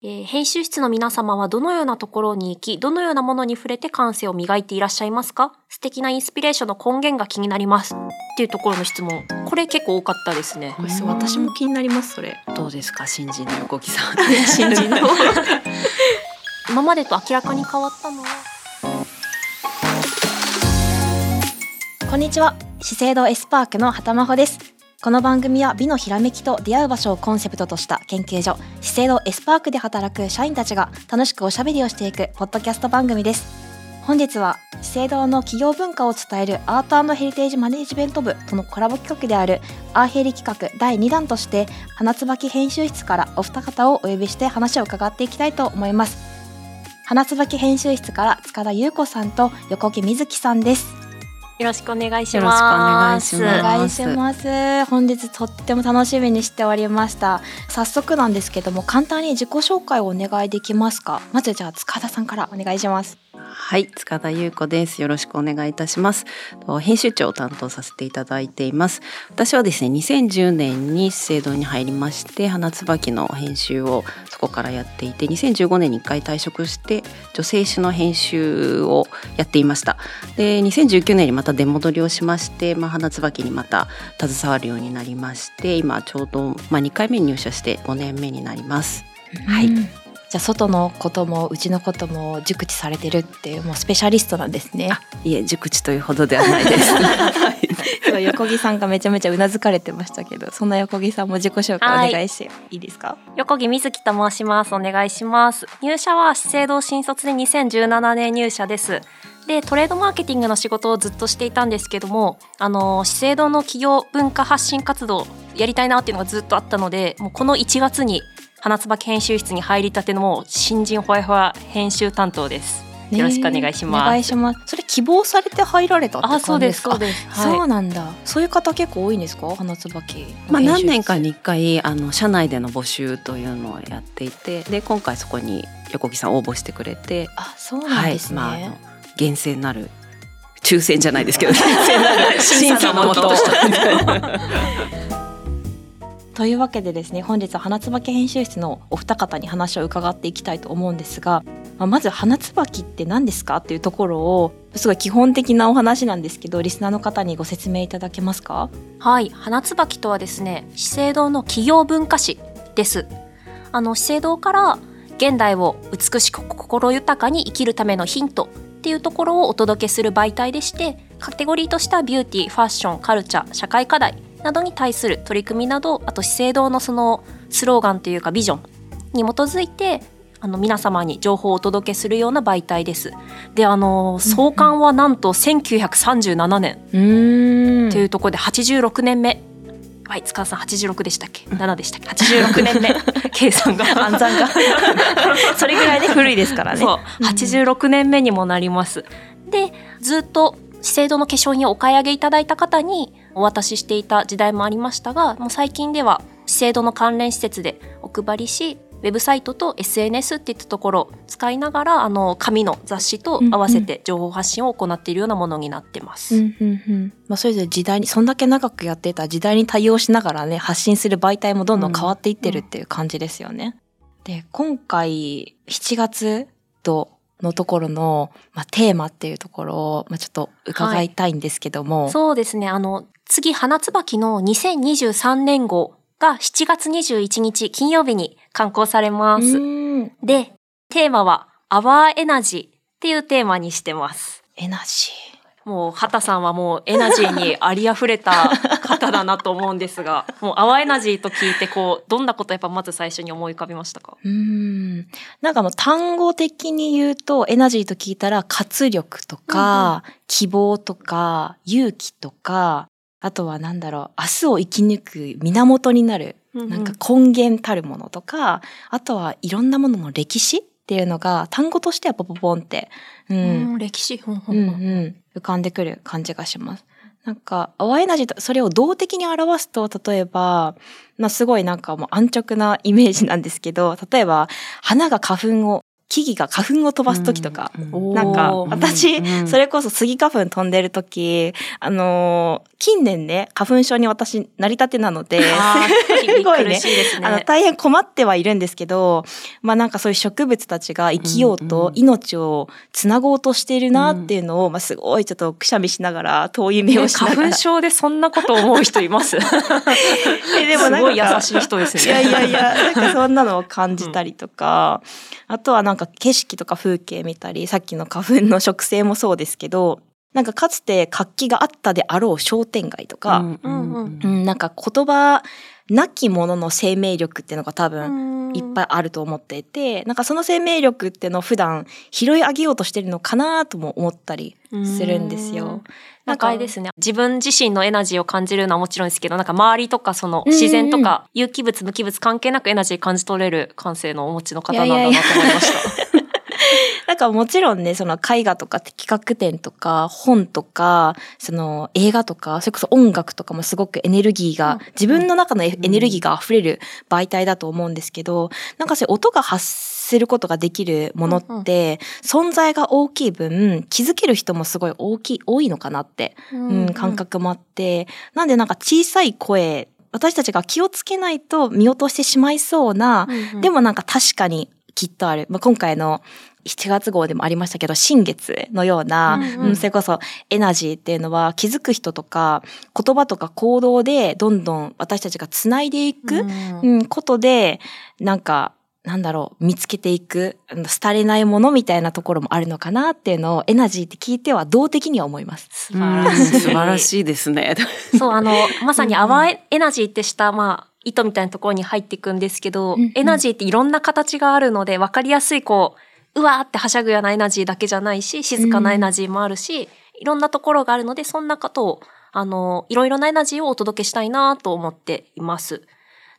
えー編集室の皆様はどのようなところに行き、どのようなものに触れて感性を磨いていらっしゃいますか？素敵なインスピレーションの根源が気になります。っていうところの質問。これ結構多かったですね。私も気になりますそれ。どうですか？新人の横木さん。新人の 今までと明らかに変わったのは、こんにちは。資生堂エスパークの畑真帆ですこの番組は美のひらめきと出会う場所をコンセプトとした研究所資生堂エスパークで働く社員たちが楽しくおしゃべりをしていくポッドキャスト番組です。本日は資生堂の企業文化を伝えるアートヘリテージマネジメント部。とのコラボ企画であるアーヘリ企画第2弾として花椿編集室からお二方をお呼びして話を伺っていきたいと思います。花椿編集室から塚田優子さんと横木瑞希さんです。よろしくお願いしよろしくお願ます。いしますお願いします。本日とっても楽しみにしておりました。早速なんですけども、簡単に自己紹介をお願いできますか？まずじゃあ塚田さんからお願いします。はい塚田優子です。よろしくお願いいたします。と編集長を担当させていただいています。私はですね2010年に資生堂に入りまして花椿の編集をそこからやっていて2015年に1回退職して女性誌の編集をやっていました。で2019年にまた出戻りをしまして、まあ、花椿にまた携わるようになりまして今ちょうど、まあ、2回目に入社して5年目になります。はい。うんじゃあ外のこともうちのことも熟知されてるっていうもうスペシャリストなんですね。いえ熟知というほどではないですすごい横木さんがめちゃめちゃうなずかれてましたけど、そんな横木さんも自己紹介お願いしていいですか？横木瑞希と申します。お願いします。入社は資生堂新卒で2017年入社です。で、トレードマーケティングの仕事をずっとしていたんですけども、あの、資生堂の企業文化発信活動やりたいなっていうのがずっとあったので、もうこの1月に花椿編集室に入りたての新人ほやほや編集担当です。よろしくお願いします。お願いします。それ希望されて入られたあ、感そうです。そうです。そうはい。なんだ。そういう方結構多いんですか、花椿。まあ、何年かに1回あの社内での募集というのをやっていてで今回そこに横木さん応募してくれて、あ、そうなんですね。まあ、あの厳正なる抽選じゃないですけど 審査のもとというわけでですね本日は花椿編集室のお二方に話を伺っていきたいと思うんですが、まあ、まず花椿って何ですかっていうところをすごい基本的なお話なんですけどリスナーの方にご説明いただけますか？はい、花椿とはですね、資生堂の企業文化史です。あの資生堂から現代を美しく心豊かに生きるためのヒントっていうところをお届けする媒体でして、カテゴリーとしてはビューティー、ファッション、カルチャー、社会課題などに対する取り組みなど、あと資生堂のそのスローガンというかビジョンに基づいて。あの皆様に情報をお届けするような媒体です。で、あの創刊はなんと1937年うーんというところで86年目。はい、塚田さん86でしたっけ ?7 でしたっけ ?86 年目。計算が。暗算がそれぐらいで古いですからねそう、86年目にもなります。で、ずっと資生堂の化粧品をお買い上げいただいた方にお渡ししていた時代もありましたが、もう最近では資生堂の関連施設でお配りし、ウェブサイトと SNS っていったところを使いながら、あの、紙の雑誌と合わせて情報発信を行っているようなものになってます。うんうんうんまあ、それぞれ時代にそんだけ長くやっていた時代に対応しながらね発信する媒体もどんどん変わっていってるっていう感じですよね。で今回7月度のところの、まあ、テーマっていうところを、まあ、ちょっと伺いたいんですけども、そうですね。あの、次、花椿の2023年号が7月21日金曜日に刊行されます。うんで、テーマは、アワーエナジーっていうテーマにしてます。エナジもう、畑さんはもうエナジーにあり溢れた方だなと思うんですが、もうアワーエナジーと聞いて、こう、どんなことやっぱまず最初に思い浮かびましたか？ーうん。なんかもう単語的に言うとエナジーと聞いたら活力とか、希望とか勇気とかあとはなんだろう明日を生き抜く源になるなんか根源たるものとか、あとはいろんなものの歴史っていうのが単語としてはポポポンって、う、うんん、歴史、うんううん。ん、うん、浮かんでくる感じがします。なんか、アワーエナジーと、それを動的に表すと、例えば、まあ、すごいなんかもう安直なイメージなんですけど、例えば、花が花粉を木々が花粉を飛ばす時とか、うんなんかおー私、うん。それこそスギ花粉飛んでる時あのー近年ね花粉症に私なりたてなのですごいね苦しいですね。あの大変困ってはいるんですけどまあなんかそういう植物たちが生きよううんうんと命をつなごうとしているなっていうのを、まあ、すごいちょっとくしゃみしながら遠い目をしながら。花粉症でそんなこと思う人います？えでもなんかすごい優しい人ですね。いやいやいや、なんかそんなのを感じたりとか、あとはなんか景色とか風景見たり、さっきの花粉の植生もそうですけど、なんかかつて活気があったであろう商店街とか、うんうんうん。うんなんか言葉なきものの生命力っていうのが多分いっぱいあると思っていて、なんかその生命力っていうのを普段拾い上げようとしてるのかなとも思ったりするんですよ。なんかあれですね。自分自身のエナジーを感じるのはもちろんですけど、なんか周りとかその自然とか有機物無機物関係なくエナジー感じ取れる感性のお持ちの方なんだなと思いました。なんかもちろんね、その絵画とか企画展とか本とか、その映画とか、それこそ音楽とかもすごくエネルギーが、自分の中のエエネルギーが溢れる媒体だと思うんですけど、なんかそういう音が発することができるものって、存在が大きい分、気づける人もすごい大きい、多いのかなって、うん、感覚もあって、なんでなんか小さい声、私たちが気をつけないと見落としてしまいそうな、でも、もなんか確かにきっとある。まあ、今回の7月号でもありましたけど、新月のような、うんうんうんそれこそエナジーっていうのは気づく人とか言葉とか行動でどんどん私たちがつないでいく、うんうんことで、なんか、なんだろう、見つけていく、廃れないものみたいなところもあるのかなっていうのをエナジーって聞いては動的には思います。素晴らしい。素晴らしいですね。そう、あの、まさに淡いエナジーってした、まあ、糸みたいなところに入っていくんですけど、うんうんエナジーっていろんな形があるので、わかりやすい、こう、うわーってはしゃぐようなエナジーだけじゃないし、静かなエナジーもあるし、いろんなところがあるので、そんなことを、あの、いろいろなエナジーをお届けしたいなと思っています。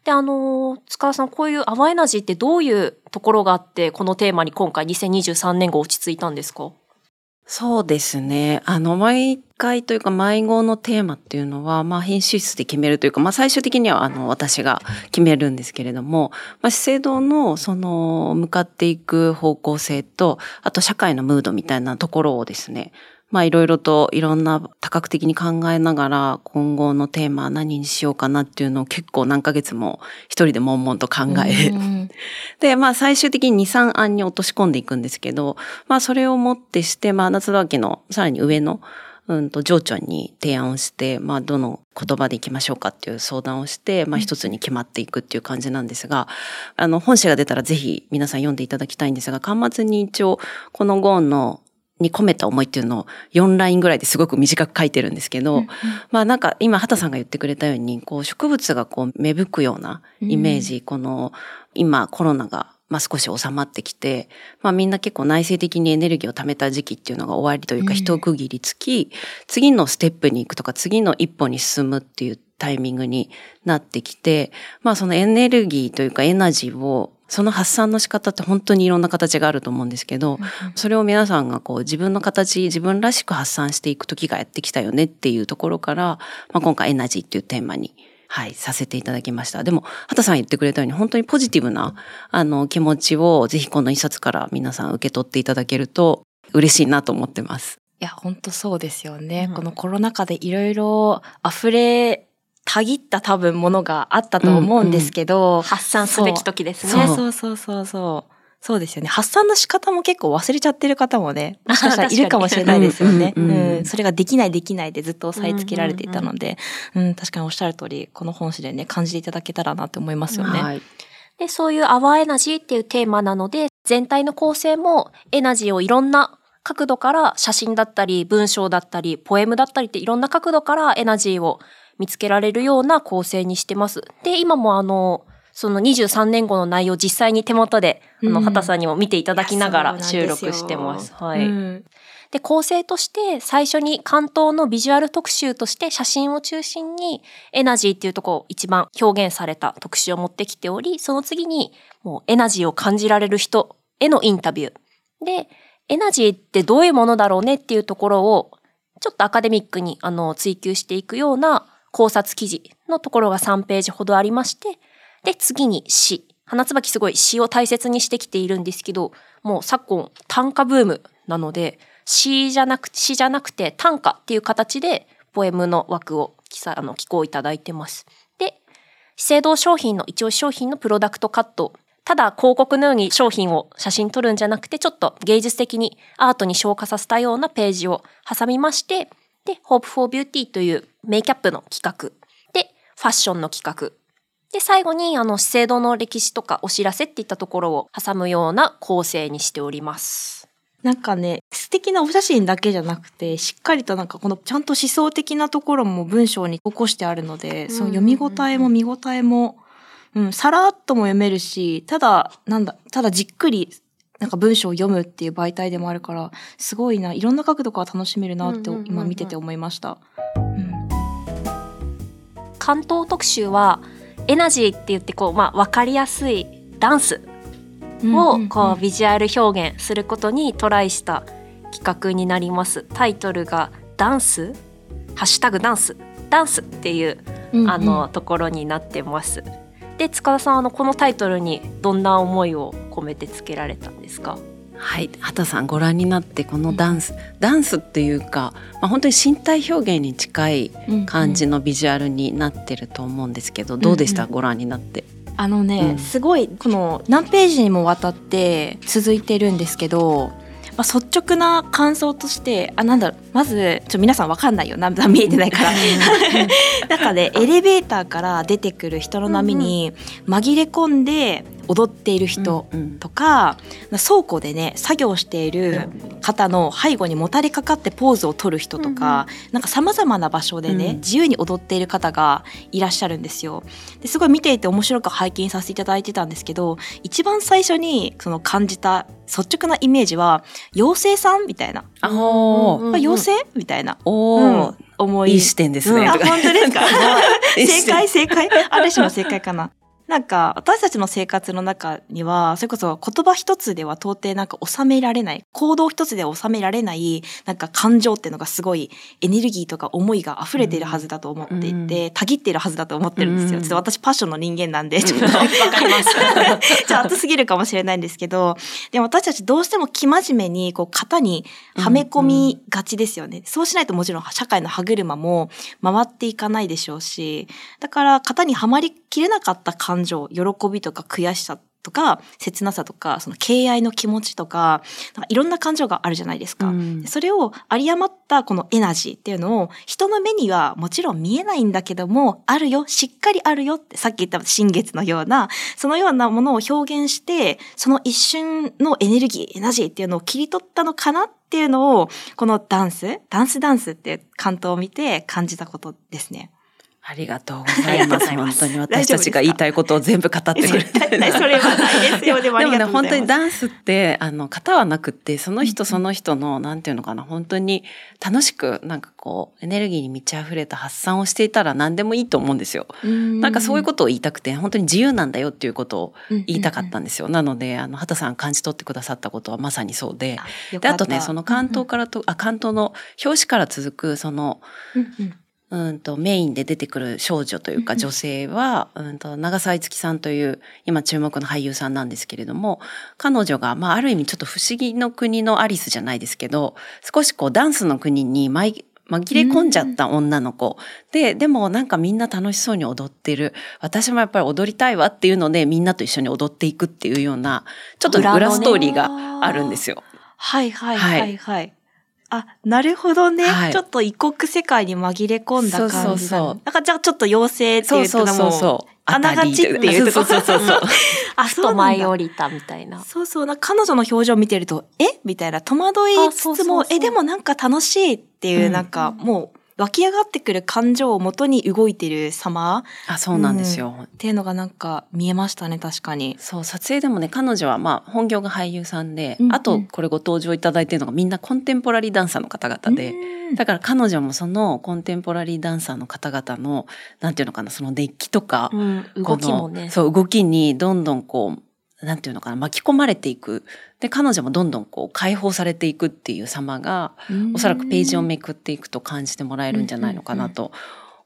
で、あの、塚田さん、こういう淡エナジーってどういうところがあって、このテーマに今回2023年号落ち着いたんですか？そうですね。あの、毎回というか、毎号のテーマっていうのは、まあ、編集室で決めるというか、まあ、最終的には、あの、私が決めるんですけれども、まあ、資生堂の、その、向かっていく方向性と、あと、社会のムードみたいなところをですね、まあ、いろいろと、いろんな多角的に考えながら、今後のテーマは何にしようかなっていうのを結構何ヶ月も一人で悶々と考え、うん で、まあ最終的に2、3案に落とし込んでいくんですけど、まあそれをもってして、まあ夏田脇のさらに上の、うんと、情緒に提案をして、まあどの言葉でいきましょうかっていう相談をして、まあ一つに決まっていくっていう感じなんですが、あの、本誌が出たらぜひ皆さん読んでいただきたいんですが、端末に一応、このゴーンのに込めた思いっていうのを4ラインぐらいですごく短く書いてるんですけど、まあなんか今畑さんが言ってくれたように、こう植物がこう芽吹くようなイメージ、この今コロナがまあ少し収まってきて、まあみんな結構内省的にエネルギーを貯めた時期っていうのが終わりというかうん。一区切りつき、次のステップに行くとか次の一歩に進むっていうタイミングになってきて、まあそのエネルギーというかエナジーをその発散の仕方って本当にいろんな形があると思うんですけど、それを皆さんがこう自分の形、自分らしく発散していく時がやってきたよねっていうところから、まあ今回エナジーっていうテーマにはい、させていただきました。でも、畑さん言ってくれたように、本当にポジティブな、あの、気持ちを、ぜひこの一冊から皆さん受け取っていただけると、嬉しいなと思ってます。いや、本当そうですよね。うんこのコロナ禍でいろいろ溢れたぎった多分ものがあったと思うんですけど、発散すべき時ですね。そうそうそうそうそう。そうですよね。発散の仕方も結構忘れちゃってる方もね、もしかしたらいるかもしれないですよね。ううんんうんそれができないできないでずっと押さえつけられていたので、うん確かにおっしゃる通り、この本誌でね、感じていただけたらなって思いますよね。はい。で、そういう淡エナジーっていうテーマなので、全体の構成もエナジーをいろんな角度から写真だったり、文章だったり、ポエムだったりっていろんな角度からエナジーを見つけられるような構成にしてます。で、今もあの、その23年後の内容を実際に手元で、あの、うん畑さんにも見ていただきながら収録してます。はい。うんで、構成として最初に関東のビジュアル特集として写真を中心にエナジーっていうところを一番表現された特集を持ってきており、その次にもうエナジーを感じられる人へのインタビュー。で、エナジーってどういうものだろうねっていうところをちょっとアカデミックにあの追求していくような考察記事のところが3ページほどありまして、で、次に詩。花椿すごい詩を大切にしてきているんですけど、もう昨今短歌ブームなので、詩じゃなく詩じゃなくて短歌っていう形でポエムの枠を記載あの寄稿いただいてます。で、資生堂商品の一押し商品のプロダクトカット。ただ広告のように商品を写真撮るんじゃなくて、ちょっと芸術的にアートに昇華させたようなページを挟みまして、で、Hope for Beauty というメイキャップの企画。で、ファッションの企画。で、最後に、あの、資生堂の歴史とかお知らせっていったところを挟むような構成にしております。なんかね、素敵なお写真だけじゃなくて、しっかりとなんかこのちゃんと思想的なところも文章に起こしてあるので、その読み応えも見応えも、うん、さらっとも読めるし、ただ、なんだ、ただじっくり、なんか文章を読むっていう媒体でもあるから、すごいな、いろんな角度から楽しめるなって今見てて思いました。うん関東特集は、エナジーって言って、こう、まあ、わかりやすいダンスをこうビジュアル表現することにトライした企画になります。タイトルがダンス？ハッシュタグダンス？ダンスっていうあのところになってます。で塚田さんあのこのタイトルにどんな思いを込めてつけられたんですか？はい、畑さんご覧になってこのダンス、ダンスっていうか、まあ、本当に身体表現に近い感じのビジュアルになってると思うんですけど、どうでした、うんうんご覧になって。あのね、うん。すごいこの何ページにもわたって続いてるんですけど、まあ、率直な感想としてあなんだろうまずちょ皆さんわかんないよ。な見えてないから。中でエレベーターから出てくる人の波に紛れ込んで踊っている人うんとか、倉庫でね作業している方の背後にもたれかかってポーズを取る人とか、なんかさまざまな場所でね、うん。自由に踊っている方がいらっしゃるんですよ。ですごい見ていて面白く拝見させていただいてたんですけど一番最初にその感じた率直なイメージは妖精さんみたいな、ああ妖精みたいな、お思い。いい視点ですね。うん。あとか本当ですか？正解正解。ある種の正解かな。なんか私たちの生活の中にはそれこそ言葉一つでは到底なんか収められない行動一つでは収められないなんか感情っていうのがすごいエネルギーとか思いが溢れているはずだと思っていて、たぎっているはずだと思ってるんですよ。うんちょっと私パッションの人間なんでちょっとわかります。じゃあ熱すぎるかもしれないんですけどでも私たちどうしても生真面目にこう型にはめ込みがちですよね。そうしないともちろん社会の歯車も回っていかないでしょうし、だから型にはまりきれなかった感情、喜びとか悔しさとか、切なさとか、その敬愛の気持ちとか、なんかいろんな感情があるじゃないですか。うんそれを有り余ったこのエナジーっていうのを人の目にはもちろん見えないんだけども、あるよ、しっかりあるよってさっき言った新月のような、そのようなものを表現して、その一瞬のエネルギー、エナジーっていうのを切り取ったのかなっていうのを、このダンス、ダンスダンスっていう関東を見て感じたことですね。ありがとうございます。本当に私たちが言いたいことを全部語ってくれてる。それはないですよ。でもね。本当にダンスって、あの、型はなくって、その人その人の、なんていうのかな、本当に楽しく、なんかこう、エネルギーに満ち溢れた発散をしていたら何でもいいと思うんですよ。なんかそういうことを言いたくて、本当に自由なんだよっていうことを言いたかったんですよ。なので、あの、畑さん感じ取ってくださったことはまさにそうで。で、あとね、その関東からと、あ、関東の表紙から続く、その、うんうんうんとメインで出てくる少女というか女性は、うんと長澤いつきさんという今注目の俳優さんなんですけれども彼女が、まあ、ある意味ちょっと不思議の国のアリスじゃないですけど少しこうダンスの国に紛紛れ込んじゃった女の子、ででもなんかみんな楽しそうに踊ってる。私もやっぱり踊りたいわっていうのでみんなと一緒に踊っていくっていうようなちょっと裏ストーリーがあるんですよ。はいはいはい。はい。あ、なるほどね、はいちょっと異国世界に紛れ込んだ感じだ、ね。そうそうそうなんかじゃあちょっと妖精ってそそういううのもそうそう。あながちっていうとこそうそうそうそう。あ、そうなんだ。舞い降りたみたいな。そうそう。な彼女の表情を見てると、え？みたいな戸惑いつあそうつも、そうそうえ、でもなんか楽しいっていう、うんなんかもう湧き上がってくる感情をもとに動いてる様あそうなんですよ。っていうのがなんか見えましたね、確かに。そう撮影でもね彼女はまあ本業が俳優さんで、うんうんあとこれご登場いただいてるのがみんなコンテンポラリーダンサーの方々で、うんだから彼女もそのコンテンポラリーダンサーの方々のなんていうのかなその熱気とか、うん、動きもね。このそう動きにどんどんこうなんていうのかな巻き込まれていくで彼女もどんどんこう解放されていくっていう様がおそらくページをめくっていくと感じてもらえるんじゃないのかなと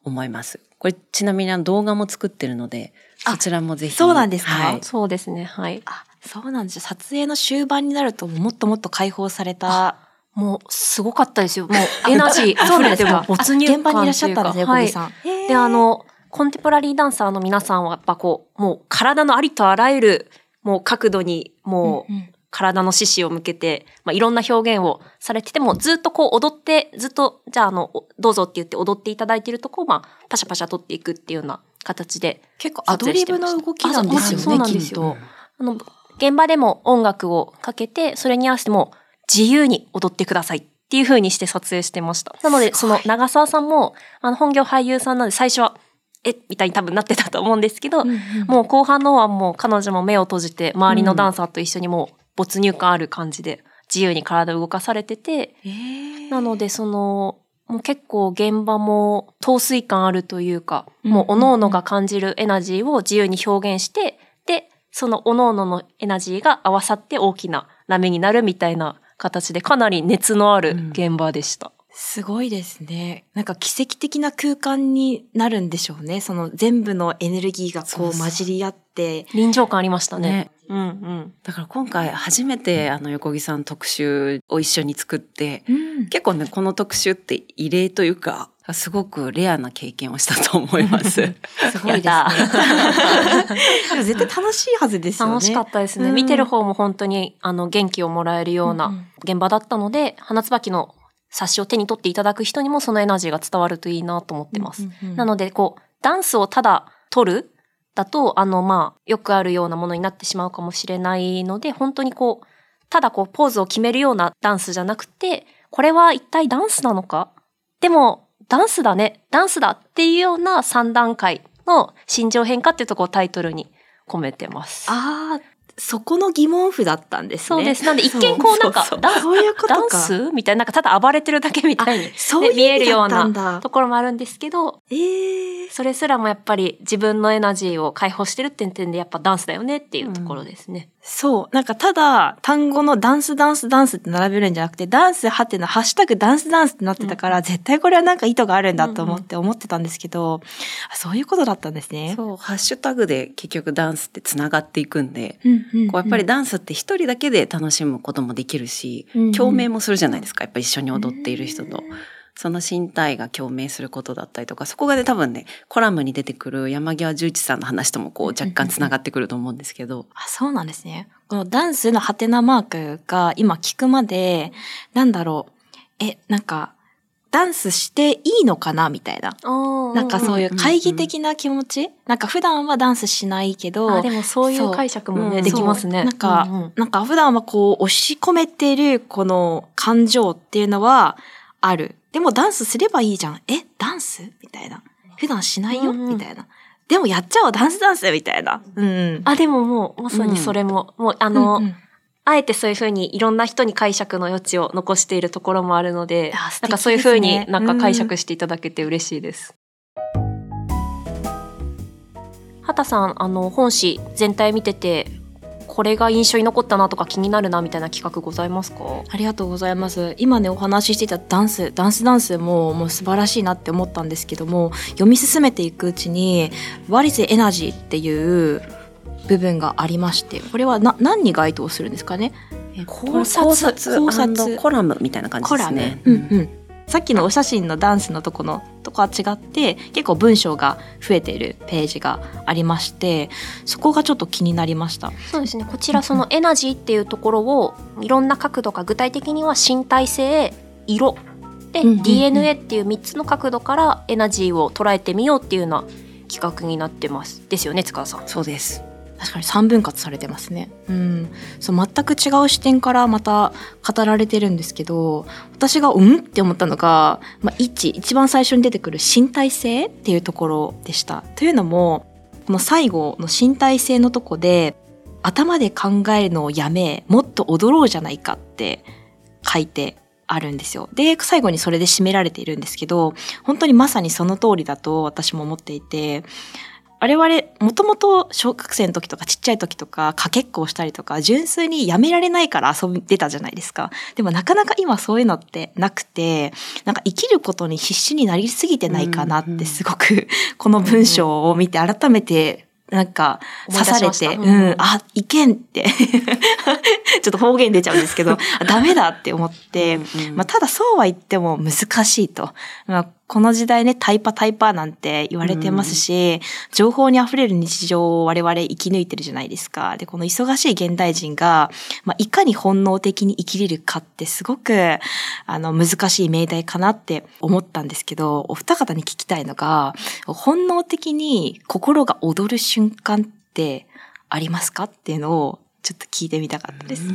思います。これちなみに動画も作ってるのでそちらもぜひ。そうなんですか？はいそうですねはいあ、そうなんですよ。撮影の終盤になるともっともっと解放された。もうすごかったですよもうエナジー溢れても没入現場にいらっしゃったんですね、小はい木さん。へーであ、のコンテンポラリーダンサーの皆さんはやっぱこうもう体のありとあらゆるもう角度にもう体の獅子を向けて、まあ、いろんな表現をされててもずっとこう踊ってずっとじゃああのおどうぞって言って踊っていただいているとこをまあパシャパシャ撮っていくっていうような形で結構アドリブの動きなんですよね、あそうなんですよと。あの現場でも音楽をかけてそれに合わせても自由に踊ってくださいっていう風にして撮影してました。なので、その長澤さんも、あの本業俳優さんなんで最初は、えみたいに多分なってたと思うんですけど、もう後半の方はもう彼女も目を閉じて周りのダンサーと一緒にもう没入感ある感じで自由に体を動かされてて、なのでその、もう結構現場も陶水感あるというか、もう各々が感じるエナジーを自由に表現して、で、その各々のエナジーが合わさって大きな波になるみたいな形でかなり熱のある現場でした。すごいですね。なんか奇跡的な空間になるんでしょうね。その全部のエネルギーがこそう混じり合って。臨場感ありましたね。ねうんうん。だから今回初めてあの横木さん特集を一緒に作って、うん結構ね、この特集って異例というか、すごくレアな経験をしたと思います。すごいですね。絶対楽しいはずですよね。楽しかったですね。うん見てる方も本当にあの元気をもらえるようなん現場だったので、花椿の冊子を手に取っていただく人にもそのエナジーが伝わるといいなと思ってます。うんうんなので、こう、ダンスをただ撮るだと、あの、まあ、よくあるようなものになってしまうかもしれないので、本当にこう、ただこう、ポーズを決めるようなダンスじゃなくて、これは一体ダンスなのかでも、ダンスだね、ダンスだっていうような3段階の心情変化っていうところをタイトルに込めてます。ああ、そこの疑問符だったんですね。そうです。なんで一見こうなんかそうそうダンそういうことか。ダンスみたいな、なんかただ暴れてるだけみたいに、そういうね見えるようなだところもあるんですけど、ええそれすらもやっぱり自分のエナジーを解放してるって点でやっぱダンスだよねっていうところですね。そう。なんかただ単語のダンスダンスダンスって並べるんじゃなくて、ダンスはてのハッシュタグダンスダンスってなってたから、絶対これはなんか意図があるんだと思って思ってたんですけど、あそういうことだったんですね。そう、ハッシュタグで結局ダンスってつながっていくんで、うんうんうんこうやっぱりダンスって一人だけで楽しむこともできるし、共鳴もするじゃないですか。やっぱ一緒に踊っている人と。その身体が共鳴することだったりとか、そこがね、多分ね、コラムに出てくる山際十一さんの話ともこう若干つながってくると思うんですけど。あ、そうなんですね。このダンスのハテナマークが今聞くまで、なんだろう。え、なんか、ダンスしていいのかなみたいな。なんかそういう懐疑的な気持ち、なんか普段はダンスしないけど、あでもそういう解釈もねできますね。なんか、うんうんなんか普段はこう押し込めてるこの感情っていうのはある。でもダンスすればいいじゃん。え、ダンス？みたいな。普段しないよ、うんうんみたいな。でもやっちゃおう、ダンスダンスみたいな。うん。あでももうまさにそれも、もうあの、うんうんあえてそういうふうにいろんな人に解釈の余地を残しているところもあるので、あ素敵なんかそういうふうになんか解釈していただけて嬉しいです。畑さんあの本誌全体見ててこれが印象に残ったなとか気になるなみたいな企画ございますか？ありがとうございます。今ね、お話ししていたダンス、ダンスダンスももう素晴らしいなって思ったんですけども、読み進めていくうちに、What is energy っていう部分がありまして、これはな何に該当するんですかね？考察考察コラムみたいな感じですね。うんうん。さっきのお写真のダンスのとこのとこは違って結構文章が増えているページがありましてそこがちょっと気になりました。そうですねこちらそのエナジーっていうところをいろんな角度か具体的には身体性色で、うんうんうん DNA っていう3つの角度からエナジーを捉えてみようっていうような企画になってますですよね塚田さん。そうです。確かに三分割されてますね。うん。そう、全く違う視点からまた語られてるんですけど、私がうんって思ったのが、まあ、一、一番最初に出てくる身体性っていうところでした。というのも、この最後の身体性のとこで、頭で考えるのをやめ、もっと踊ろうじゃないかって書いてあるんですよ。で、最後にそれで締められているんですけど、本当にまさにその通りだと私も思っていて、我々、もともと小学生の時とかちっちゃい時とか、かけっこをしたりとか、純粋にやめられないから遊び出たじゃないですか。でもなかなか今そういうのってなくて、なんか生きることに必死になりすぎてないかなってすごく、この文章を見て改めて、なんか、刺されて、うん、あ、いけんって。ちょっと方言出ちゃうんですけど、あダメだって思って、うんまあ、ただそうは言っても難しいと。まあ、この時代ね、タイパタイパなんて言われてますし、情報に溢れる日常を我々生き抜いてるじゃないですか。で、この忙しい現代人が、まあ、いかに本能的に生きれるかってすごく、あの、難しい命題かなって思ったんですけど、お二方に聞きたいのが、本能的に心が躍る瞬間ってありますかっていうのを、ちょっと聞いてみたかったです。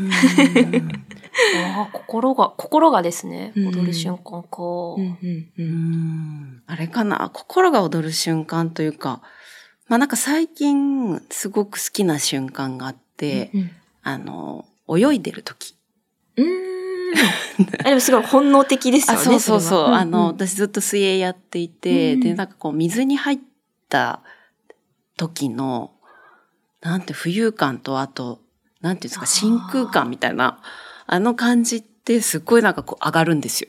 あー心が、心がですね、うん踊る瞬間か。うんうんううんんあれかな心が躍る瞬間というか、まあなんか最近すごく好きな瞬間があって、うんあの、泳いでる時。うーん。あでもすごい本能的ですよあ、ね。そうそうそう。あの、んん私ずっと水泳やっていて、うんで、なんかこう水に入った時の、なんて浮遊感とあと、なんていうんですか、真空感みたいな、あの感じってすっごいなんかこう上がるんですよ。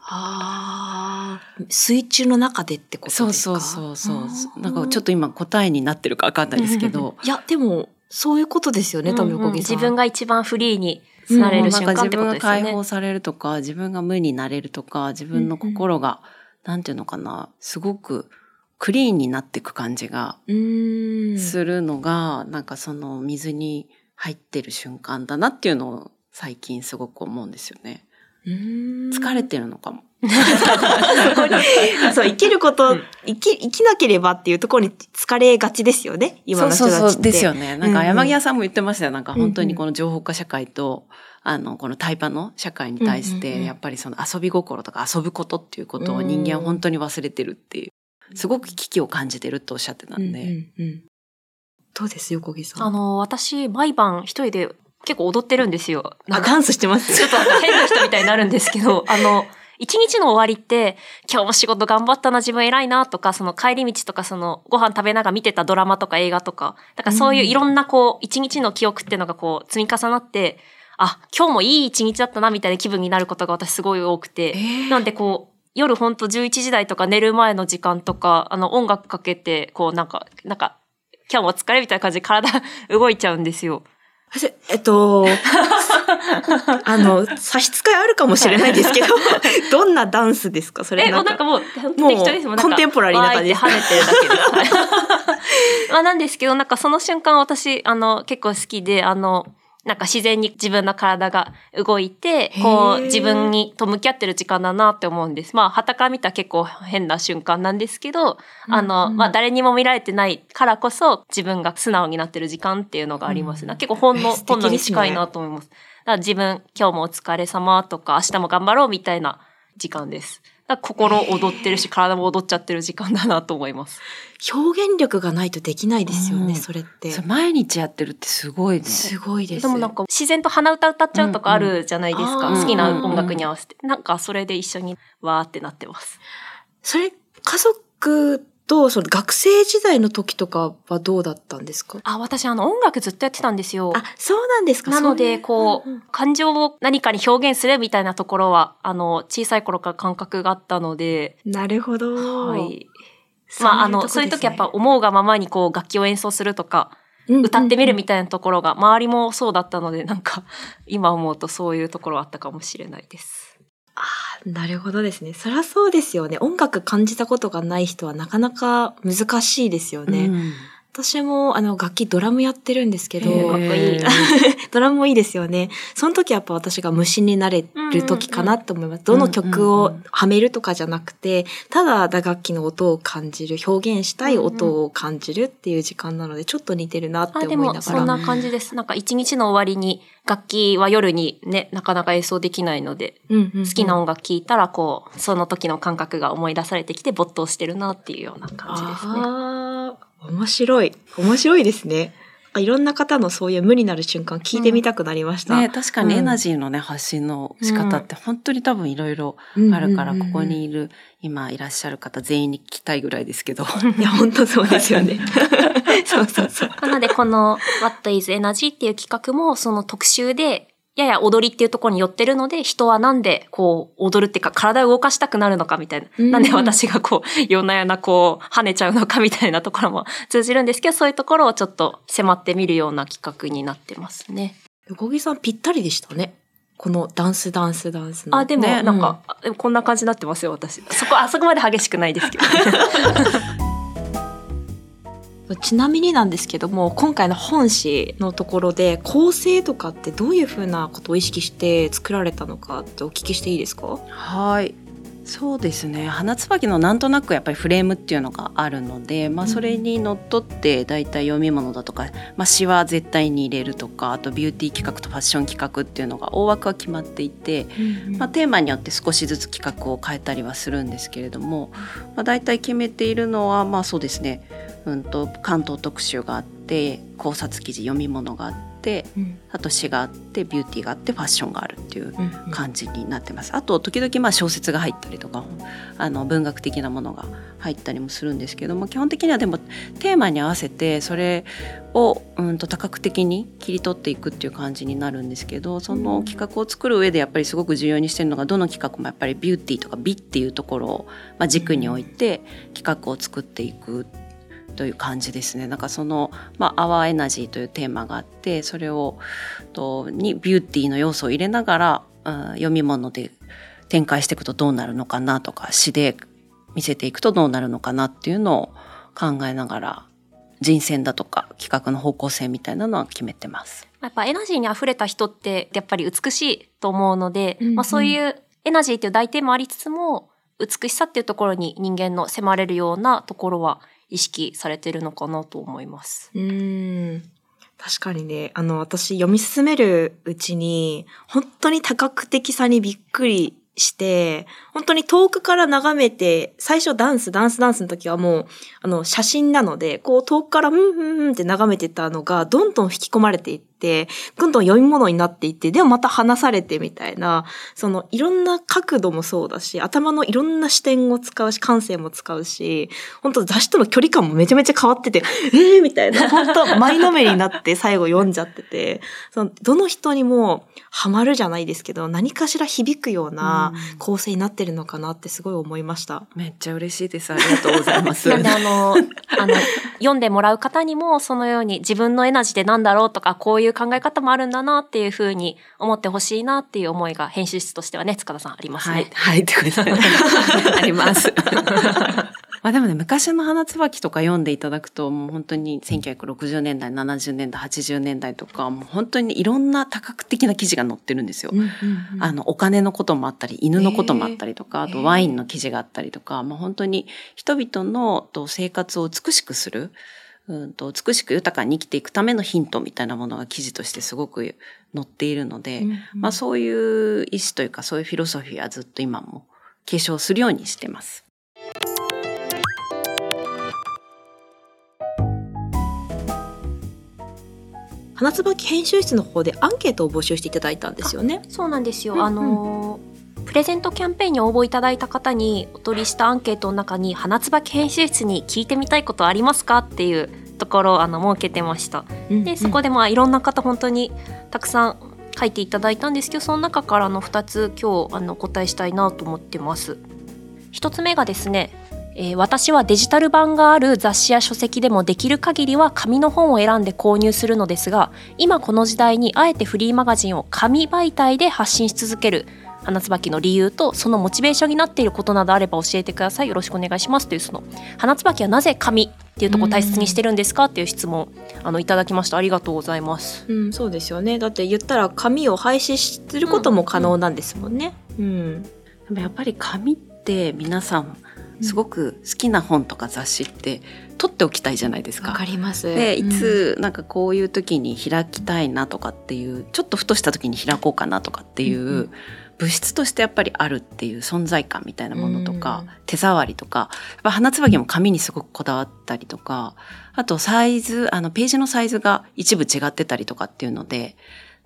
ああ、水中の中でってことですか？そうそうそうそう。なんかちょっと今答えになってるかわかんないですけど、いや、でも、そういうことですよね、多分、うんうん。自分が一番フリーになれる瞬間ってことです自分が解放されるとか、自分が無になれるとか、自分の心が、なんていうのかな、すごくクリーンになっていく感じが。するのが、なんかその水に入ってる瞬間だなっていうのを最近すごく思うんですよね。疲れてるのかも。そう、生きること、生き、生きなければっていうところに疲れがちですよね、今の人たちって。そうそうそうですよね。なんか山際さんも言ってましたよ。なんか本当にこの情報化社会と、あの、このタイパの社会に対して、うんやっぱりその遊び心とか遊ぶことっていうことを人間は本当に忘れてるっていう、すごく危機を感じてるっておっしゃってたうんんで。うんうん。どうです横木さん？あの、私、毎晩一人で結構踊ってるんですよ。あ、ダンスしてます？ちょっと変な人みたいになるんですけど、あの、一日の終わりって、今日も仕事頑張ったな、自分偉いなとか、その帰り道とか、そのご飯食べながら見てたドラマとか映画とか、だからそういういろんなこう、一日の記憶っていうのがこう、積み重なって、あ、今日もいい一日だったな、みたいな気分になることが私すごい多くて、なんでこう、夜ほんと11時台とか寝る前の時間とか、あの音楽かけて、こうなんか、なんか、今日もお疲れみたいな感じで体 動いちゃうんですよ。ええっと、あの、差し支えあるかもしれないですけど、どんなダンスですか？それえ、もうなんかもう、適当ですもん。なんかコンテンポラリーな感じで跳ねてるだけです。まあなんですけど、なんかその瞬間私、あの、結構好きで、あの、なんか自然に自分の体が動いて、こう自分にと向き合ってる時間だなって思うんです。まあ、旗から見たら結構変な瞬間なんですけど、あの、まあ誰にも見られてないからこそ自分が素直になってる時間っていうのがありますね。結構本能、え 素敵ですね本能に近いなと思います。だから自分、今日もお疲れ様とか、明日も頑張ろうみたいな時間です。心踊ってるし、体も踊っちゃってる時間だなと思います。表現力がないとできないですよね、うんそれって。毎日やってるってすごいね。すごいです。でもなんか自然と鼻歌歌っちゃうとかあるじゃないですか。うんうん好きな音楽に合わせて。なんかそれで一緒にわーってなってます。それ、家族と、その学生時代の時とかはどうだったんですか？あ、私あの音楽ずっとやってたんですよ。あ、そうなんですかなので、こう、うんうん感情を何かに表現するみたいなところは、あの、小さい頃から感覚があったので、なるほど。はい。まあ、あの、そういう時やっぱ思うがままにこう楽器を演奏するとか、歌ってみるみたいなところが、周りもそうだったので、なんか、今思うとそういうところはあったかもしれないです。なるほどですね。そりゃそうですよね。音楽感じたことがない人はなかなか難しいですよね。うん私もあの楽器ドラムやってるんですけど、かっこいい。ドラムもいいですよね。その時やっぱ私が無心になれる時かなと思います。どの曲をはめるとかじゃなくて、ただ打楽器の音を感じる、表現したい音を感じるっていう時間なので、ちょっと似てるなって思いながら。そんな感じです。なんか一日の終わりに、楽器は夜にね、なかなか演奏できないので、うんうんうん好きな音楽聴いたら、こう、その時の感覚が思い出されてきて没頭してるなっていうような感じですね。面白い。面白いですね。あいろんな方のそういう無になる瞬間聞いてみたくなりました。ね、確かにうんエナジーのね、発信の仕方って本当に多分いろいろうんあるから、うんうんうんここにいる、今いらっしゃる方全員に聞きたいぐらいですけど。いや、本当そうですよね。そうそうそう。なので、この What is Energy っていう企画も、その特集で、やや踊りっていうところに寄ってるので、人はなんでこう踊るっていうか体を動かしたくなるのかみたいな。うんなんで私がこう、夜な夜なこう跳ねちゃうのかみたいなところも通じるんですけど、そういうところをちょっと迫ってみるような企画になってますね。横木さんぴったりでしたね。このダンスダンスダンスの。あ、でもねなんか、あでもこんな感じになってますよ、私。そこ、あそこまで激しくないですけど。ちなみになんですけども今回の本誌のところで構成とかってどういうふうなことを意識して作られたのかってお聞きしていいですか？はい。そうですね。花椿のなんとなくやっぱりフレームっていうのがあるので、まあ、それにのっとって大体読み物だとか、まあ、詩は絶対に入れるとかあとビューティー企画とファッション企画っていうのが大枠は決まっていて、まあ、テーマによって少しずつ企画を変えたりはするんですけれども、まあ、大体決めているのはまあそうですね、うん、と関東特集があって考察記事読み物があってうんあと詩があってビューティーがあってファッションがあるっていううん感じになってます。あと時々まあ小説が入ったりとかあの文学的なものが入ったりもするんですけども基本的にはでもテーマに合わせてそれをうんと多角的に切り取っていくっていう感じになるんですけどその企画を作る上でやっぱりすごく重要にしてるのがどの企画もやっぱりビューティーとか美っていうところをまあ軸に置いて企画を作っていくという感じですね。なんかその、まあ、アワーエナジーというテーマがあって、それを、と、にビューティーの要素を入れながら、うん読み物で展開していくとどうなるのかなとか、詩で見せていくとどうなるのかなっていうのを考えながら、人選だとか企画の方向性みたいなのは決めてます。やっぱエナジーに溢れた人ってやっぱり美しいと思うので、うんうんまあそういうエナジーっていう大テーマありつつも、美しさっていうところに人間の迫れるようなところは意識されてるのかなと思います。うん確かにね、あの、私読み進めるうちに、本当に多角的さにびっくりして、本当に遠くから眺めて、最初ダンス、ダンス、ダンスの時はもう、あの、写真なので、こう遠くから、うん、うん、うんって眺めてたのが、どんどん引き込まれていって、どんどん読み物になっていって、でもまた話されてみたいな、その、いろんな角度もそうだし、頭のいろんな視点を使うし、感性も使うし、本当雑誌との距離感もめちゃめちゃ変わってて、えーみたいな、本当前のめりになって最後読んじゃってて、そのどの人にもハマるじゃないですけど、何かしら響くような構成になってるのかなってすごい思いました。めっちゃ嬉しいです。ありがとうございます。なんであの、あの、読んでもらう方にもそのように自分のエナジーでなんだろうとか、こういう考え方もあるんだなっていうふうに思ってほしいなっていう思いが編集室としてはね、塚田さんありますね。はい、はい、ってことで あります。まあでもね、昔の花椿とか読んでいただくと、もう本当に1960年代、70年代、80年代とか、もう本当にいろんな多角的な記事が載ってるんですよ。あの、お金のこともあったり、犬のこともあったりとか、あとワインの記事があったりとか、もう本当に人々のと生活を美しくする、うんと美しく豊かに生きていくためのヒントみたいなものが記事としてすごく載っているので、まあそういう意思というかそういうフィロソフィーはずっと今も継承するようにしてます。花椿編集室の方でアンケートを募集していただいたんですよね。そうなんですよ。うんうんあのープレゼントキャンペーンに応募いただいた方にお取りしたアンケートの中に花椿編集室に聞いてみたいことありますかっていうところをあの設けてました。でそこでまあいろんな方本当にたくさん書いていただいたんですけどその中からの2つ今日あのお答えしたいなと思ってます。1つ目がですね、えー私はデジタル版がある雑誌や書籍でもできる限りは紙の本を選んで購入するのですが今この時代にあえてフリーマガジンを紙媒体で発信し続ける花椿の理由とそのモチベーションになっていることなどあれば教えてくださいよろしくお願いしますというその花椿はなぜ紙っていうとこ大切にしてるんですかっていう質問あのいただきましたありがとうございますうん、そうですよね。だって言ったら紙を廃止することも可能なんですもんね。うん。でもやっぱり紙って皆さんすごく好きな本とか雑誌って取っておきたいじゃないですか。ります。でいつなんかこういう時に開きたいなとかっていうちょっとふとした時に開こうかなとかっていう、物質としてやっぱりあるっていう存在感みたいなものとか、うん手触りとかやっぱ花椿も紙にすごくこだわったりとかあとサイズあのページのサイズが一部違ってたりとかっていうので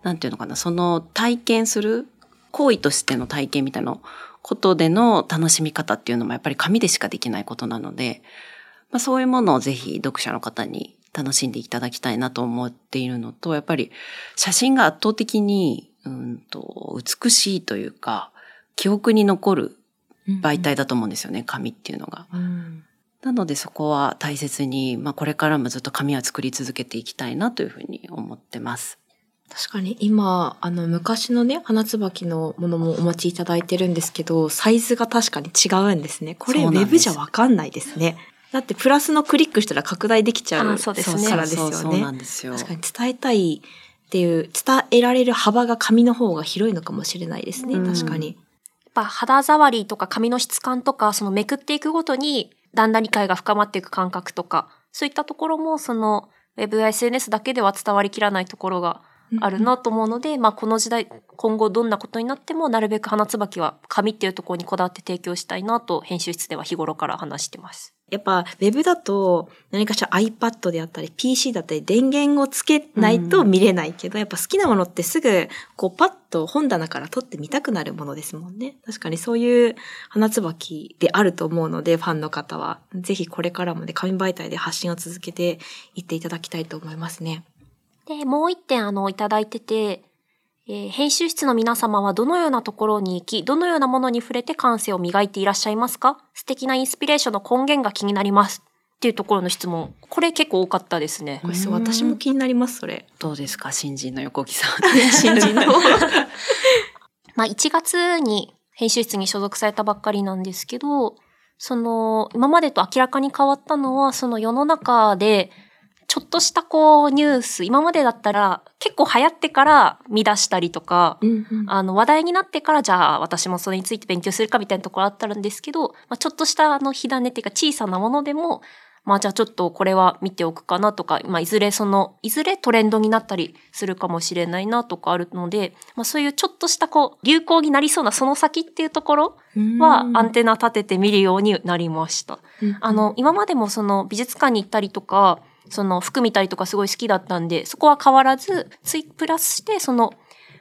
なんていうのかなその体験する行為としての体験みたいなことでの楽しみ方っていうのもやっぱり紙でしかできないことなので、まあ、そういうものをぜひ読者の方に楽しんでいただきたいなと思っているのと、やっぱり写真が圧倒的に、うんうんと、美しいというか、記憶に残る媒体だと思うんですよね、紙っていうのが。うんなのでそこは大切に、まあこれからもずっと紙は作り続けていきたいなというふうに思ってます。確かに今、あの、昔のね、花椿のものもお持ちいただいてるんですけど、サイズが確かに違うんですね。これ、ウそうなんですェブじゃわかんないですね。だって、プラスのクリックしたら拡大できちゃうあそうですねからですよね。そうそうなんですよ。確かに伝えたいっていう、伝えられる幅が紙の方が広いのかもしれないですね。うん確かに。やっぱ肌触りとか髪の質感とか、そのめくっていくごとに、だんだん理解が深まっていく感覚とか、そういったところも、その、ウェブや SNS だけでは伝わりきらないところがあるなと思うので、まあこの時代、今後どんなことになっても、なるべく花椿は紙っていうところにこだわって提供したいなと、編集室では日頃から話してます。やっぱ、ウェブだと、何かしら iPad であったり、PC だったり、電源をつけないと見れないけど、やっぱ好きなものってすぐ、こう、パッと本棚から取ってみたくなるものですもんね。確かにそういう花椿であると思うので、ファンの方は、ぜひこれからもね、紙媒体で発信を続けていっていただきたいと思いますね。で、もう一点、あの、いただいてて、えー編集室の皆様はどのようなところに行き、どのようなものに触れて感性を磨いていらっしゃいますか？素敵なインスピレーションの根源が気になります。っていうところの質問。これ結構多かったですねこ。れそう、私も気になります、それ。どうですか？新人の横木さん。新人の。まあ、1月に編集室に所属されたばっかりなんですけど、その、今までと明らかに変わったのは、その世の中で、ちょっとしたこうニュース、今までだったら結構流行ってから見出したりとか、うんうん。あの話題になってからじゃあ私もそれについて勉強するかみたいなところあったんですけど、まあ、ちょっとしたあの火種っていうか小さなものでも、まあじゃあちょっとこれは見ておくかなとか、まあいずれその、いずれトレンドになったりするかもしれないなとかあるので、まあそういうちょっとしたこう流行になりそうなその先っていうところはアンテナ立てて見るようになりました。あの、今までもその美術館に行ったりとか、その服見たりとかすごい好きだったんで、そこは変わらず、ついプラスして、その、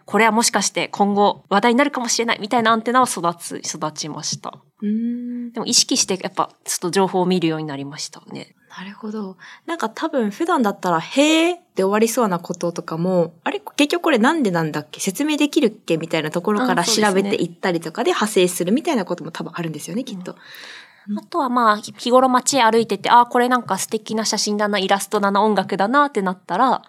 これはもしかして今後話題になるかもしれないみたいなアンテナは育つ、育ちました。うんでも意識してやっぱちょっと情報を見るようになりましたね。なるほど。なんか多分普段だったら、へーで終わりそうなこととかも、あれ結局これなんでなんだっけ？説明できるっけ？みたいなところから調べていったりとかで派生するみたいなことも多分あるんですよね、きっと。あとはまあ、日頃街へ歩いてて、ああ、これなんか素敵な写真だな、イラストだな、音楽だなってなったら、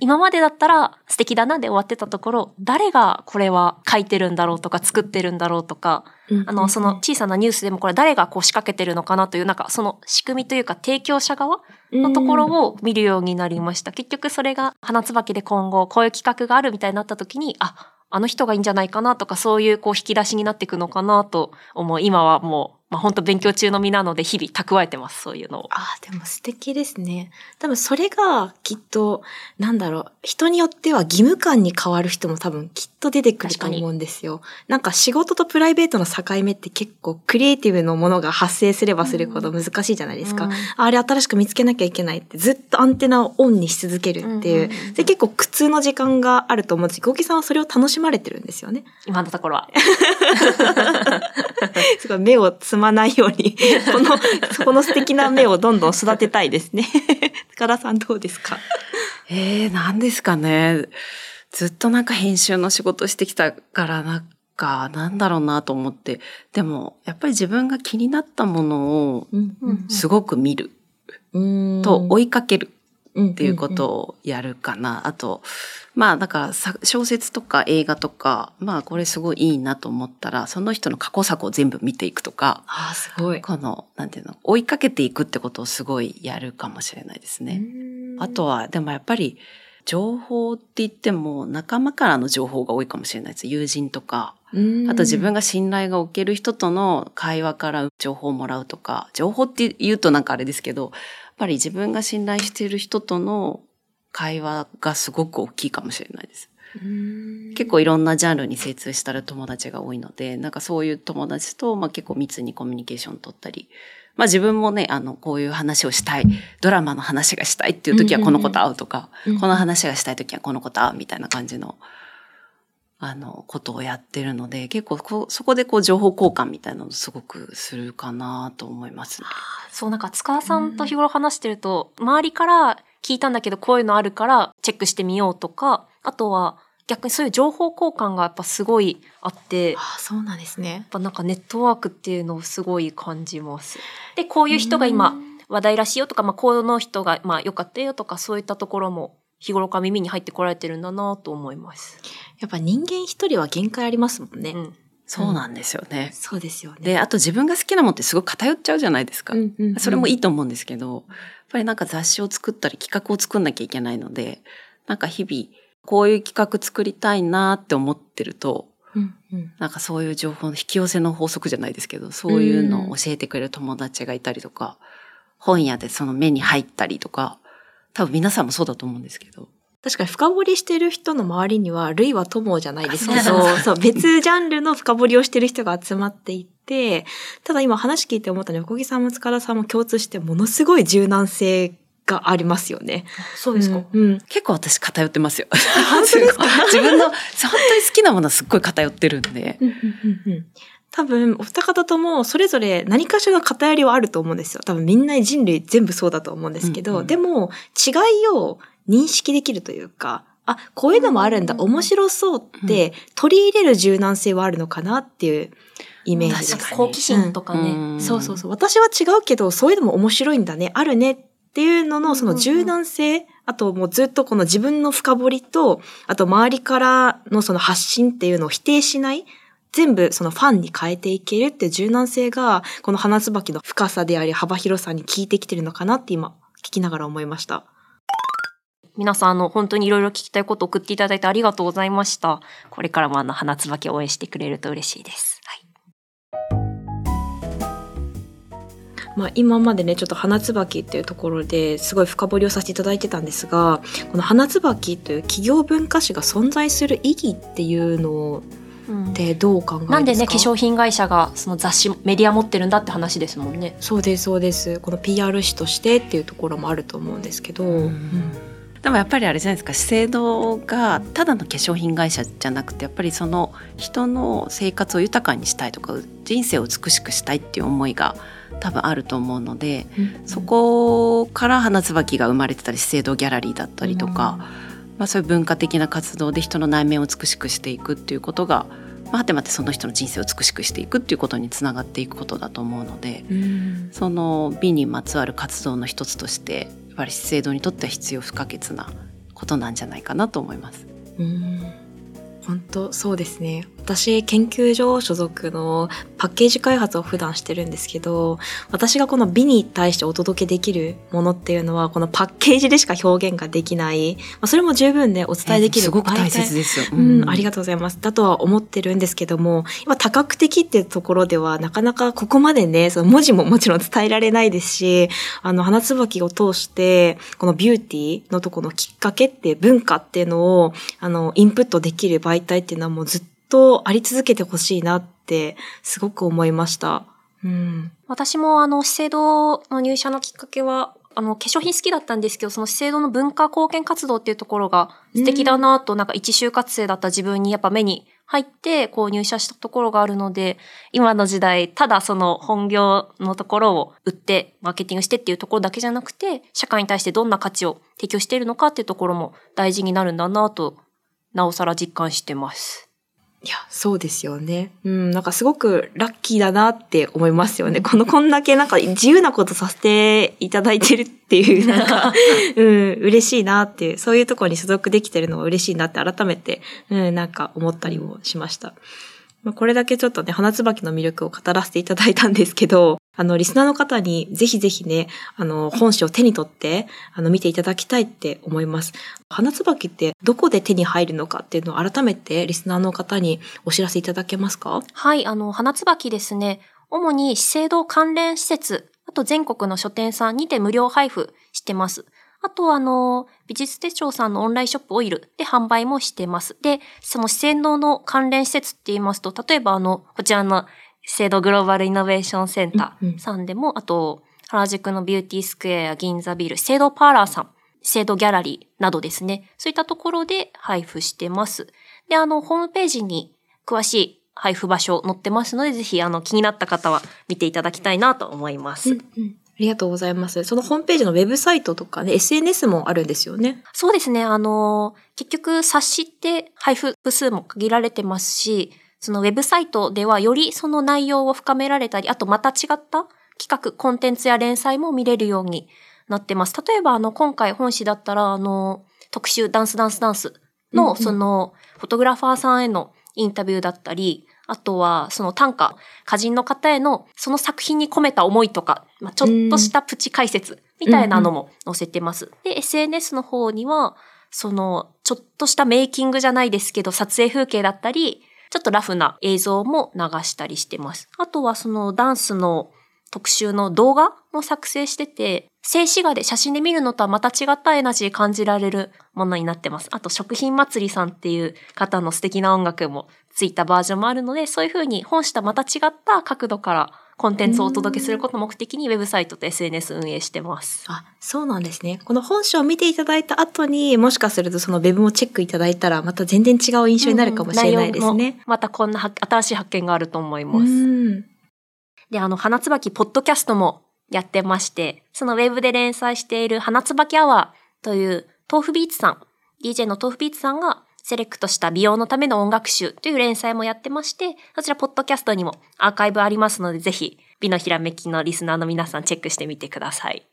今までだったら素敵だなで終わってたところ、誰がこれは書いてるんだろうとか作ってるんだろうとか、あの、その小さなニュースでもこれ誰がこう仕掛けてるのかなという、なんかその仕組みというか提供者側のところを見るようになりました。結局それが花椿で今後こういう企画があるみたいになった時に、あ、あの人がいいんじゃないかなとか、そういうこう引き出しになっていくのかなと思う。今はもう、まあ本当勉強中の身なので日々蓄えてます、そういうのを。ああ、でも素敵ですね。多分それがきっと、なんだろう、人によっては義務感に変わる人も多分きっと出てくると思うんですよ。なんか仕事とプライベートの境目って結構クリエイティブのものが発生すればするほど難しいじゃないですか。うんあれ新しく見つけなきゃいけないってずっとアンテナをオンにし続けるっていう。で結構苦痛の時間があると思うんですけど、ゴキさんはそれを楽しまれてるんですよね。今のところは。すごい目をつまないように、この、そこの素敵な目をどんどん育てたいですね。塚田さんどうですか？えー、何ですかね。ずっとなんか編集の仕事してきたから、なんか、なんだろうなと思って。でも、やっぱり自分が気になったものをうんすごく見るうんと追いかけるっっていうことをやるかな。あと、まあだからさ小説とか映画とか、まあこれすごいいいなと思ったら、その人の過去作を全部見ていくとか、ああ、すごい。この、なんていうの、追いかけていくってことをすごいやるかもしれないですね。あとは、でもやっぱり、情報って言っても仲間からの情報が多いかもしれないです。友人とか。うん、あと自分が信頼がおける人との会話から情報をもらうとか、情報って言うとなんかあれですけど、やっぱり自分が信頼している人との会話がすごく大きいかもしれないです。うん結構いろんなジャンルに精通したる友達が多いので、なんかそういう友達と、まあ、結構密にコミュニケーション取ったり、まあ自分もね、あの、こういう話をしたい、ドラマの話がしたいっていう時はこの子と会うとか、うん。うんこの話がしたい時はこの子と会うみたいな感じの、あの、ことをやってるので、結構こうそこでこう情報交換みたいなのをすごくするかなと思いますね。そう、なんか塚田さんと日頃話してると、周りから聞いたんだけどこういうのあるからチェックしてみようとか、あとは逆にそういう情報交換がやっぱすごいあって、やっあそうなんですね。ぱなんかネットワークっていうのをすごい感じます。で、こういう人が今話題らしいよとか、まあ、この人がまあ良かったよとか、そういったところも日頃から耳に入ってこられてるんだなと思います。やっぱ人間一人は限界ありますもんね。うん。そうなんですよね。そうですよね。で、あと自分が好きなもんってすごい偏っちゃうじゃないですか。うんうんうんそれもいいと思うんですけど、やっぱりなんか雑誌を作ったり企画を作んなきゃいけないので、なんか日々こういう企画作りたいなって思ってると、うんうん。なんかそういう情報の引き寄せの法則じゃないですけど、そういうのを教えてくれる友達がいたりとか、本屋でその目に入ったりとか、多分皆さんもそうだと思うんですけど、確かに深掘りしてる人の周りには、類は友じゃないですけど、あそう。そう、別ジャンルの深掘りをしてる人が集まっていて、ただ今話聞いて思ったのは、小木さんも塚田さんも共通して、ものすごい柔軟性がありますよね。そううんうん結構私偏ってますよ。す 自分の本当に好きなものはすっごい偏ってるんで。うんうんうんうん多分、お二方ともそれぞれ何かしらの偏りはあると思うんですよ。多分みんな人類全部そうだと思うんですけど、うんうんでも違いを認識できるというか、あ、こういうのもあるんだ、うんうんうん面白そうって取り入れる柔軟性はあるのかなっていうイメージです。好奇心とかね。うんそうそうそう。私は違うけど、そういうのも面白いんだね、あるねっていうのの、その柔軟性、あともうずっとこの自分の深掘りと、あと周りからのその発信っていうのを否定しない、全部そのファンに変えていけるっていう柔軟性が、この花椿の深さであり幅広さに効いてきてるのかなって今、聞きながら思いました。皆さん、あの、本当にいろいろ聞きたいことを送っていただいてありがとうございました。これからもあの、花椿を応援してくれると嬉しいです。はい。まあ今までね、ちょっと花椿っていうところですごい深掘りをさせていただいてたんですが、この花椿という企業文化史が存在する意義っていうのってどうお考えですか？なんでね、化粧品会社がその雑誌、メディア持ってるんだって話ですもんね。そうですそうです。この PR 誌としてっていうところもあると思うんですけど、うん。でもやっぱりあれじゃないですか資生堂がただの化粧品会社じゃなくてやっぱりその人の生活を豊かにしたいとか人生を美しくしたいっていう思いが多分あると思うので、そこから花椿が生まれてたり資生堂ギャラリーだったりとか、まあ、そういう文化的な活動で人の内面を美しくしていくっていうことが、まあ、はてまてその人の人生を美しくしていくっていうことにつながっていくことだと思うので。うんその美にまつわる活動の一つとしてやっぱり資生堂にとっては必要不可欠なことなんじゃないかなと思います。うん本当そうですね。私研究所所属のパッケージ開発を普段してるんですけど私がこの美に対してお届けできるものっていうのはこのパッケージでしか表現ができない、まあ、それも十分ねお伝えできる。すごく大切ですよ。うん、ありがとうございます。だとは思ってるんですけども、今多角的っていうところではなかなかここまでね、その文字ももちろん伝えられないですし、あの、花椿を通して、このビューティーのとこのきっかけって文化っていうのを、あの、インプットできる媒体っていうのはもうずっとあり続けてほしいなって、すごく思いました。うん。私もあの、資生堂の入社のきっかけは、あの、化粧品好きだったんですけど、その資生堂の文化貢献活動っていうところが素敵だなと、なんか一就活生だった自分にやっぱ目に入って、こう入社したところがあるので、今の時代、ただその本業のところを売って、マーケティングしてっていうところだけじゃなくて、社会に対してどんな価値を提供しているのかっていうところも大事になるんだなと、なおさら実感してます。いや、そうですよね。うん、なんかすごくラッキーだなって思いますよね。この、こんだけなんか自由なことさせていただいてるっていう、なんか、うん、嬉しいなっていう、そういうところに所属できてるのは嬉しいなって改めて、うん、なんか思ったりもしました。まあ、これだけちょっとね、花椿の魅力を語らせていただいたんですけど、あの、リスナーの方にぜひぜひね、あの、本誌を手に取って、あの、見ていただきたいって思います。花椿ってどこで手に入るのかっていうのを改めてリスナーの方にお知らせいただけますか？はい、あの、花椿ですね。主に資生堂関連施設、あと全国の書店さんにて無料配布してます。あと、あの、美術手帳さんのオンラインショップオイルで販売もしてます。で、その資生堂の関連施設って言いますと、例えばあの、こちらの資生堂グローバルイノベーションセンターさんでも、あと、原宿のビューティースクエア、銀座ビル、資生堂パーラーさん、資生堂ギャラリーなどですね。そういったところで配布してます。で、あの、ホームページに詳しい配布場所載ってますので、ぜひ、あの、気になった方は見ていただきたいなと思います。りがとうございます。そのホームページのウェブサイトとかね、SNS もあるんですよね。そうですね。あの、結局冊子って配布部数も限られてますし、そのウェブサイトではよりその内容を深められたり、あとまた違った企画、コンテンツや連載も見れるようになってます。例えばあの、今回本誌だったら、あの、特集ダンスダンスダンスの、うんうんその、フォトグラファーさんへのインタビューだったり、あとは、その短歌、歌人の方への、その作品に込めた思いとか、まあ、ちょっとしたプチ解説みたいなのも載せてます。で、SNS の方には、その、ちょっとしたメイキングじゃないですけど、撮影風景だったり、ちょっとラフな映像も流したりしてます。あとはそのダンスの特集の動画も作成してて、静止画で写真で見るのとはまた違ったエナジー感じられるものになってます。あと食品祭りさんっていう方の素敵な音楽もついたバージョンもあるので、そういう風に本誌とまた違った角度からコンテンツをお届けすることを目的にウェブサイトと SNS 運営してます。あ、そうなんですね。この本書を見ていただいた後にもしかするとそのウェブもチェックいただいたらまた全然違う印象になるかもしれないですねも。またこんなは新しい発見があると思います。うんで、あの、花椿ポッドキャストもやってまして、そのウェブで連載している花椿アワーという豆腐ビーツさん、DJ の豆腐ビーツさんがセレクトした美容のための音楽集という連載もやってまして、そちらポッドキャストにもアーカイブありますので、ぜひ美のひらめきのリスナーの皆さんチェックしてみてください。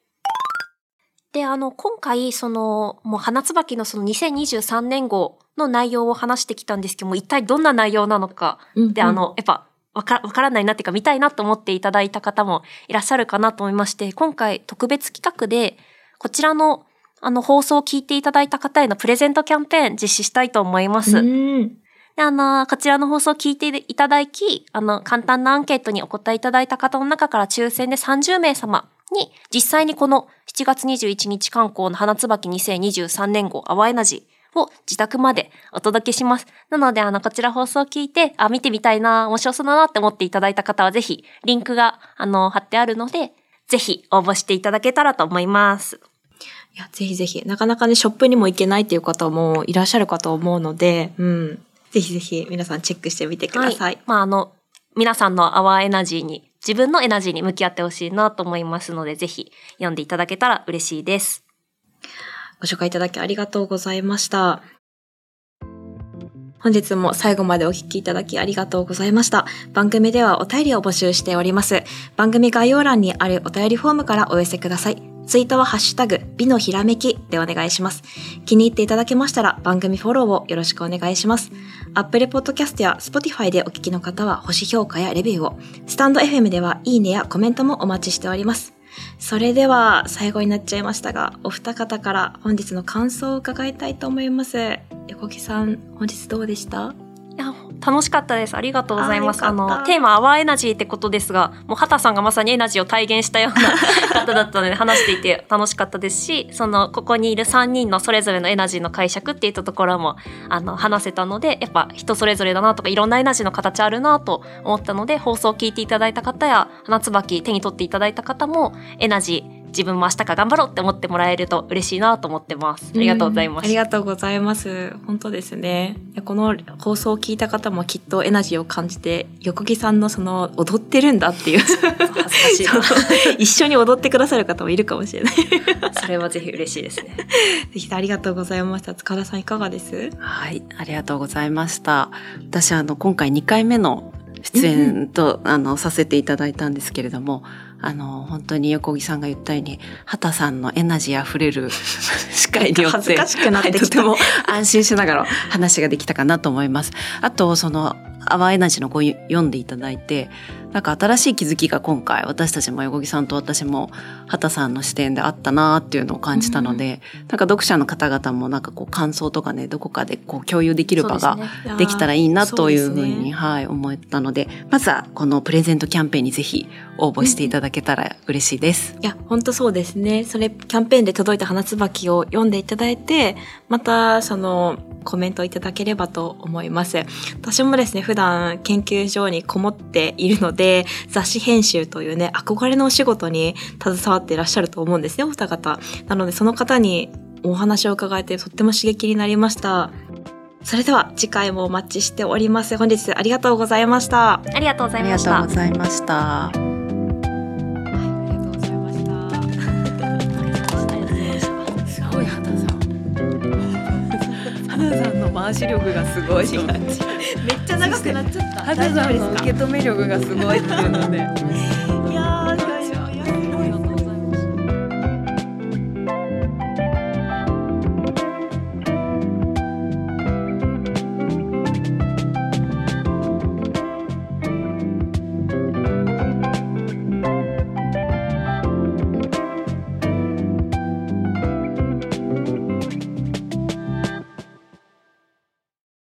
で、あの、今回、その、もう花椿のその2023年号の内容を話してきたんですけども、一体どんな内容なのか、で、あの、やっぱ、わかわからないなっていうか、見たいなと思っていただいた方もいらっしゃるかなと思いまして、今回特別企画で、こちらの、あの、放送を聞いていただいた方へのプレゼントキャンペーン実施したいと思います。うんで、あの、こちらの放送を聞いていただき、あの、簡単なアンケートにお答えいただいた方の中から抽選で30名様に、実際にこの7月21日観光の花椿2023年号アワーエナジーを自宅までお届けします。なので、あの、こちら放送を聞いて、あ、見てみたいな、面白そうだなって思っていただいた方は、ぜひ、リンクが、あの、貼ってあるので、ぜひ応募していただけたらと思います。いや、ぜひぜひ。なかなかね、ショップにも行けないっていう方もいらっしゃるかと思うので、うん。ぜひぜひ皆さんチェックしてみてください。まあ、あの、皆さんのアワーエナジーに、自分のエナジーに向き合ってほしいなと思いますので、ぜひ読んでいただけたら嬉しいです。ご紹介いただきありがとうございました。本日も最後までお聞きいただきありがとうございました。番組ではお便りを募集しております。番組概要欄にあるお便りフォームからお寄せください。ツイートはハッシュタグ、美のひらめきでお願いします。気に入っていただけましたら番組フォローをよろしくお願いします。Apple Podcast や Spotify でお聞きの方は星評価やレビューを、スタンド FM ではいいねやコメントもお待ちしております。それでは最後になっちゃいましたが、お二方から本日の感想を伺いたいと思います。横木さん、本日どうでした？いや、楽しかったです。ありがとうございます。あの、テーマ、アワーエナジーってことですが、もう、畑さんがまさにエナジーを体現したような 方だったので、話していて楽しかったですし、その、ここにいる3人のそれぞれのエナジーの解釈っていったところも、あの、話せたので、やっぱ人それぞれだなとか、いろんなエナジーの形あるなと思ったので、放送を聞いていただいた方や、花椿手に取っていただいた方も、エナジー、自分も明日から頑張ろうって思ってもらえると嬉しいなと思ってます。ありがとうございます。ありがとうございます。本当ですね。いやこの放送を聞いた方もきっとエナジーを感じて、横木さんのその踊ってるんだっていう、恥ずかしいな。一緒に踊ってくださる方もいるかもしれない。ぜそれはぜひ嬉しいですね。ひありがとうございました。塚田さんいかがです？はい、ありがとうございました。私あの今回2回目の出演と、あのさせていただいたんですけれども、あの本当に横木さんが言ったように畑さんのエナジーあふれる 司会によって恥ずかしくなってはいとても安心しながら話ができたかなと思います。あとそのアワーエナジーのご読んでいただいてなんか新しい気づきが今回私たちも横木さんと私も畑さんの視点であったなっていうのを感じたので、なんか読者の方々もなんかこう感想とかねどこかでこう共有できる場ができたらいいなというふうに、ねはい、思ったのでまずはこのプレゼントキャンペーンにぜひ応募していただけたら嬉しいです。いや、本当そうですね。それ、キャンペーンで届いた花椿を読んでいただいて、また、その、コメントをいただければと思います。私もですね、普段研究所にこもっているので、で雑誌編集というね憧れのお仕事に携わっていらっしゃると思うんですねお二方。なのでその方にお話を伺えてとっても刺激になりました。それでは次回もお待ちしております。本日ありがとうございました。ありがとうございました。ありがとうございました。花さん。の回し力がすごい。めっちゃ長くなっちゃった。ハゼさんの受け止め力がすごいっていうので